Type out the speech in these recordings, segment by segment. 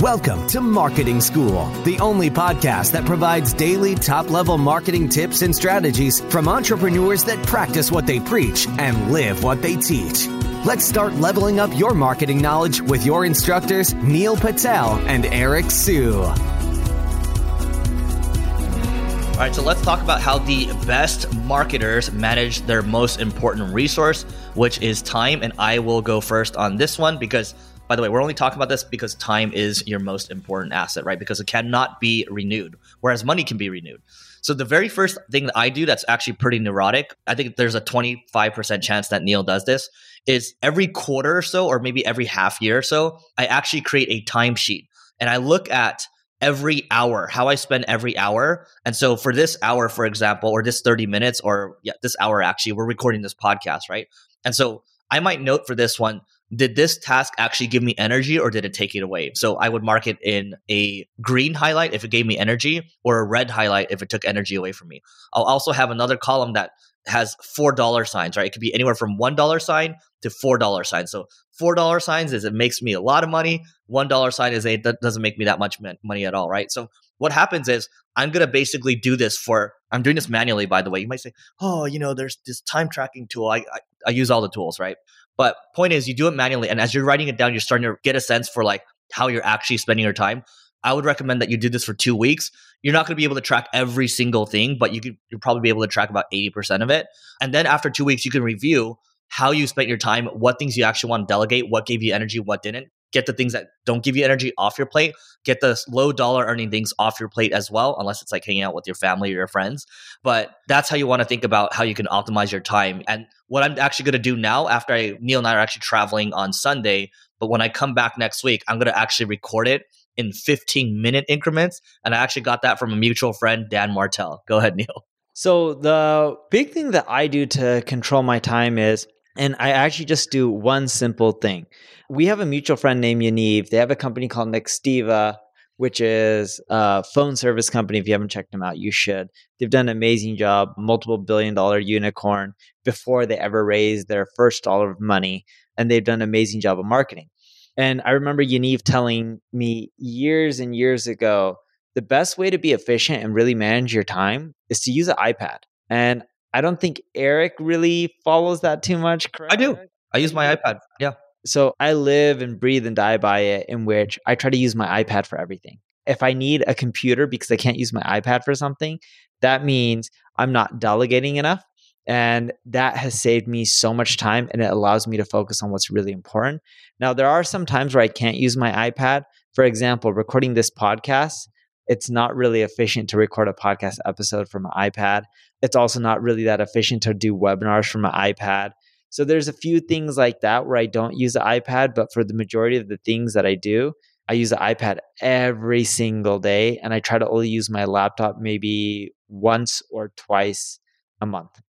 Welcome to Marketing School, the only podcast that provides daily top level marketing tips and strategies from entrepreneurs that practice what they preach and live what they teach. Let's start leveling up your marketing knowledge with your instructors, Neil Patel and Eric Siu. All right, so let's talk about how the best marketers manage their most important resource, which is time. And I will go first on this one because by the way, we're only talking about this because time is your most important asset, right? Because it cannot be renewed, whereas money can be renewed. So the very first thing that I do that's actually pretty neurotic, I think there's a 25% chance that Neil does this, is every quarter or so, or maybe every half year or so, I actually create a timesheet and I look at every hour, how I spend every hour. And so for this hour, for example, or this 30 minutes, or yeah, this hour actually, we're recording this podcast, right? And so I might note for this one, did this task actually give me energy or did it take it away? So I would mark it in a green highlight if it gave me energy or a red highlight if it took energy away from me. I'll also have another column that has four dollar signs, right? It could be anywhere from one dollar sign to four dollar signs. So four dollar signs is it makes me a lot of money. One dollar sign is that doesn't make me that much money at all, right? So what happens is I'm gonna basically do this for. I'm doing this manually, by the way. You might say, "Oh, you know, there's this time tracking tool. I, I, I use all the tools, right?" But point is, you do it manually, and as you're writing it down, you're starting to get a sense for like how you're actually spending your time. I would recommend that you do this for two weeks. You're not going to be able to track every single thing, but you could you'll probably be able to track about 80% of it. And then after two weeks, you can review how you spent your time, what things you actually want to delegate, what gave you energy, what didn't. Get the things that don't give you energy off your plate. Get the low dollar earning things off your plate as well, unless it's like hanging out with your family or your friends. But that's how you want to think about how you can optimize your time. And what I'm actually going to do now, after I, Neil and I are actually traveling on Sunday, but when I come back next week, I'm going to actually record it in 15 minute increments. And I actually got that from a mutual friend, Dan Martell. Go ahead, Neil. So, the big thing that I do to control my time is, and I actually just do one simple thing. We have a mutual friend named Yaniv. They have a company called Nextiva, which is a phone service company. If you haven't checked them out, you should. They've done an amazing job, multiple billion dollar unicorn before they ever raised their first dollar of money. And they've done an amazing job of marketing. And I remember Yaniv telling me years and years ago the best way to be efficient and really manage your time is to use an iPad. And I don't think Eric really follows that too much. Correct? I do. I use my iPad. Yeah. So I live and breathe and die by it, in which I try to use my iPad for everything. If I need a computer because I can't use my iPad for something, that means I'm not delegating enough. And that has saved me so much time and it allows me to focus on what's really important. Now, there are some times where I can't use my iPad. For example, recording this podcast, it's not really efficient to record a podcast episode from an iPad. It's also not really that efficient to do webinars from an iPad. So there's a few things like that where I don't use the iPad, but for the majority of the things that I do, I use the iPad every single day and I try to only use my laptop maybe once or twice a month.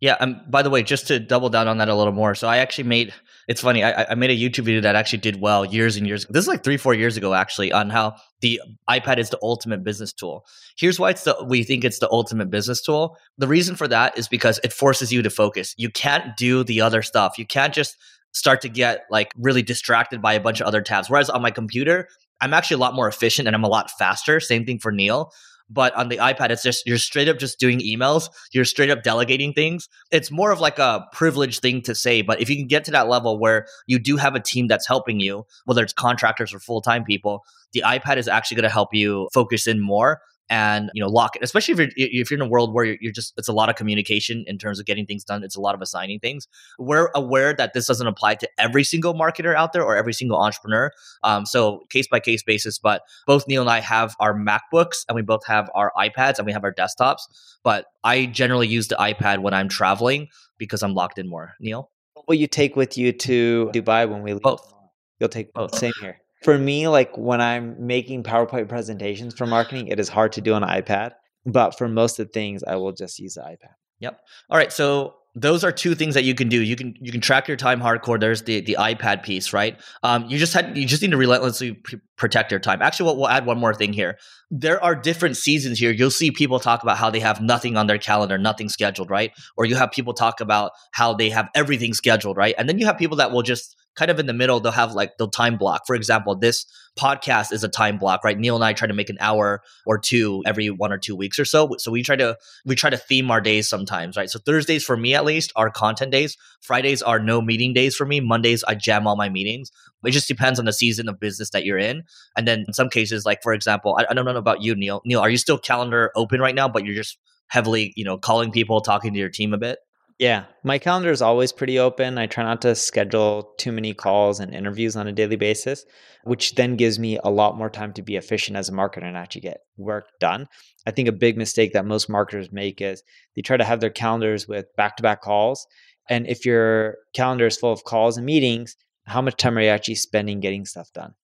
Yeah, and by the way, just to double down on that a little more, so I actually made it's funny. I, I, made a YouTube video that actually did well years and years. This is like three, four years ago, actually, on how the iPad is the ultimate business tool. Here's why it's the we think it's the ultimate business tool. The reason for that is because it forces you to focus. You can't do the other stuff. You can't just start to get like really distracted by a bunch of other tabs. Whereas on my computer, I'm actually a lot more efficient and I'm a lot faster. Same thing for Neil. But on the iPad, it's just you're straight up just doing emails. You're straight up delegating things. It's more of like a privileged thing to say. But if you can get to that level where you do have a team that's helping you, whether it's contractors or full time people, the iPad is actually going to help you focus in more and you know lock it especially if you're if you're in a world where you're, you're, just it's a lot of communication in terms of getting things done. It's a lot of assigning things. We're aware that this doesn't apply to every single marketer out there or every single entrepreneur um, so case by case basis but both neil and i have our macbooks and we both have our ipads and we have our desktops but i generally use the ipad when i'm traveling because i'm locked in more. Neil? What will you take with you to dubai when we leave? Both. You'll take both. same here for me, like when I'm making PowerPoint presentations for marketing, it is hard to do on an iPad. But for most of the things, I will just use the iPad. Yep. All right. So those are two things that you can do. You can you can track your time hardcore. There's the the iPad piece, right? Um, you just had you just need to relentlessly protect your time. Actually, we'll, we'll add one more thing here. There are different seasons here. You'll see people talk about how they have nothing on their calendar, nothing scheduled, right? Or you have people talk about how they have everything scheduled, right? And then you have people that will just kind of in the middle, they'll have like the time block. For example, this podcast is a time block, right? Neil and I try to make an hour or two every one or two weeks or so. So we try to we try to theme our days sometimes, right? So Thursdays for me at least are content days. Fridays are no meeting days for me. Mondays I jam all my meetings. It just depends on the season of business that you're in. And then in some cases, like for example, I, I don't know about you, Neil. Neil, are you still calendar open right now, but you're just heavily, you know, calling people, talking to your team a bit? Yeah, my calendar is always pretty open. I try not to schedule too many calls and interviews on a daily basis, which then gives me a lot more time to be efficient as a marketer and actually get work done. I think a big mistake that most marketers make is they try to have their calendars with back to back calls. And if your calendar is full of calls and meetings, how much time are you actually spending getting stuff done?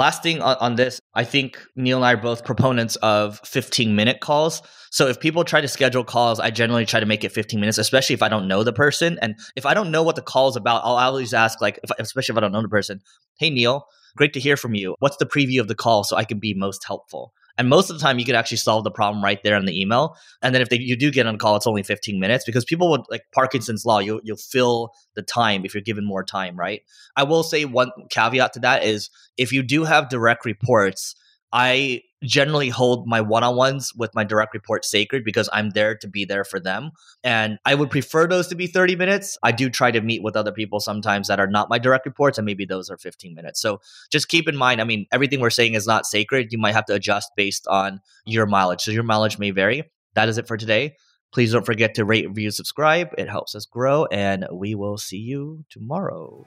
Last thing on, on, this, I think Neil and I are both proponents of 15 minute calls. So if people try to schedule calls, I generally try to make it 15 minutes, especially if I don't know the person. And if I don't know what the call is about, I'll always ask, like, if, especially if I don't know the person, hey, Neil, great to hear from you. What's the preview of the call so I can be most helpful? And most of the time, you can actually solve the problem right there in the email. And then if they, you do get on call, it's only 15 minutes because people would like Parkinson's law. You'll you'll fill the time if you're given more time, right? I will say one caveat to that is if you do have direct reports, I generally hold my one-on-ones with my direct report sacred because I'm there to be there for them. And I would prefer those to be 30 minutes. I do try to meet with other people sometimes that are not my direct reports and maybe those are 15 minutes. So just keep in mind, I mean, everything we're saying is not sacred. You might have to adjust based on your mileage. So your mileage may vary. That is it for today. Please don't forget to rate, review, subscribe. It helps us grow and we will see you tomorrow.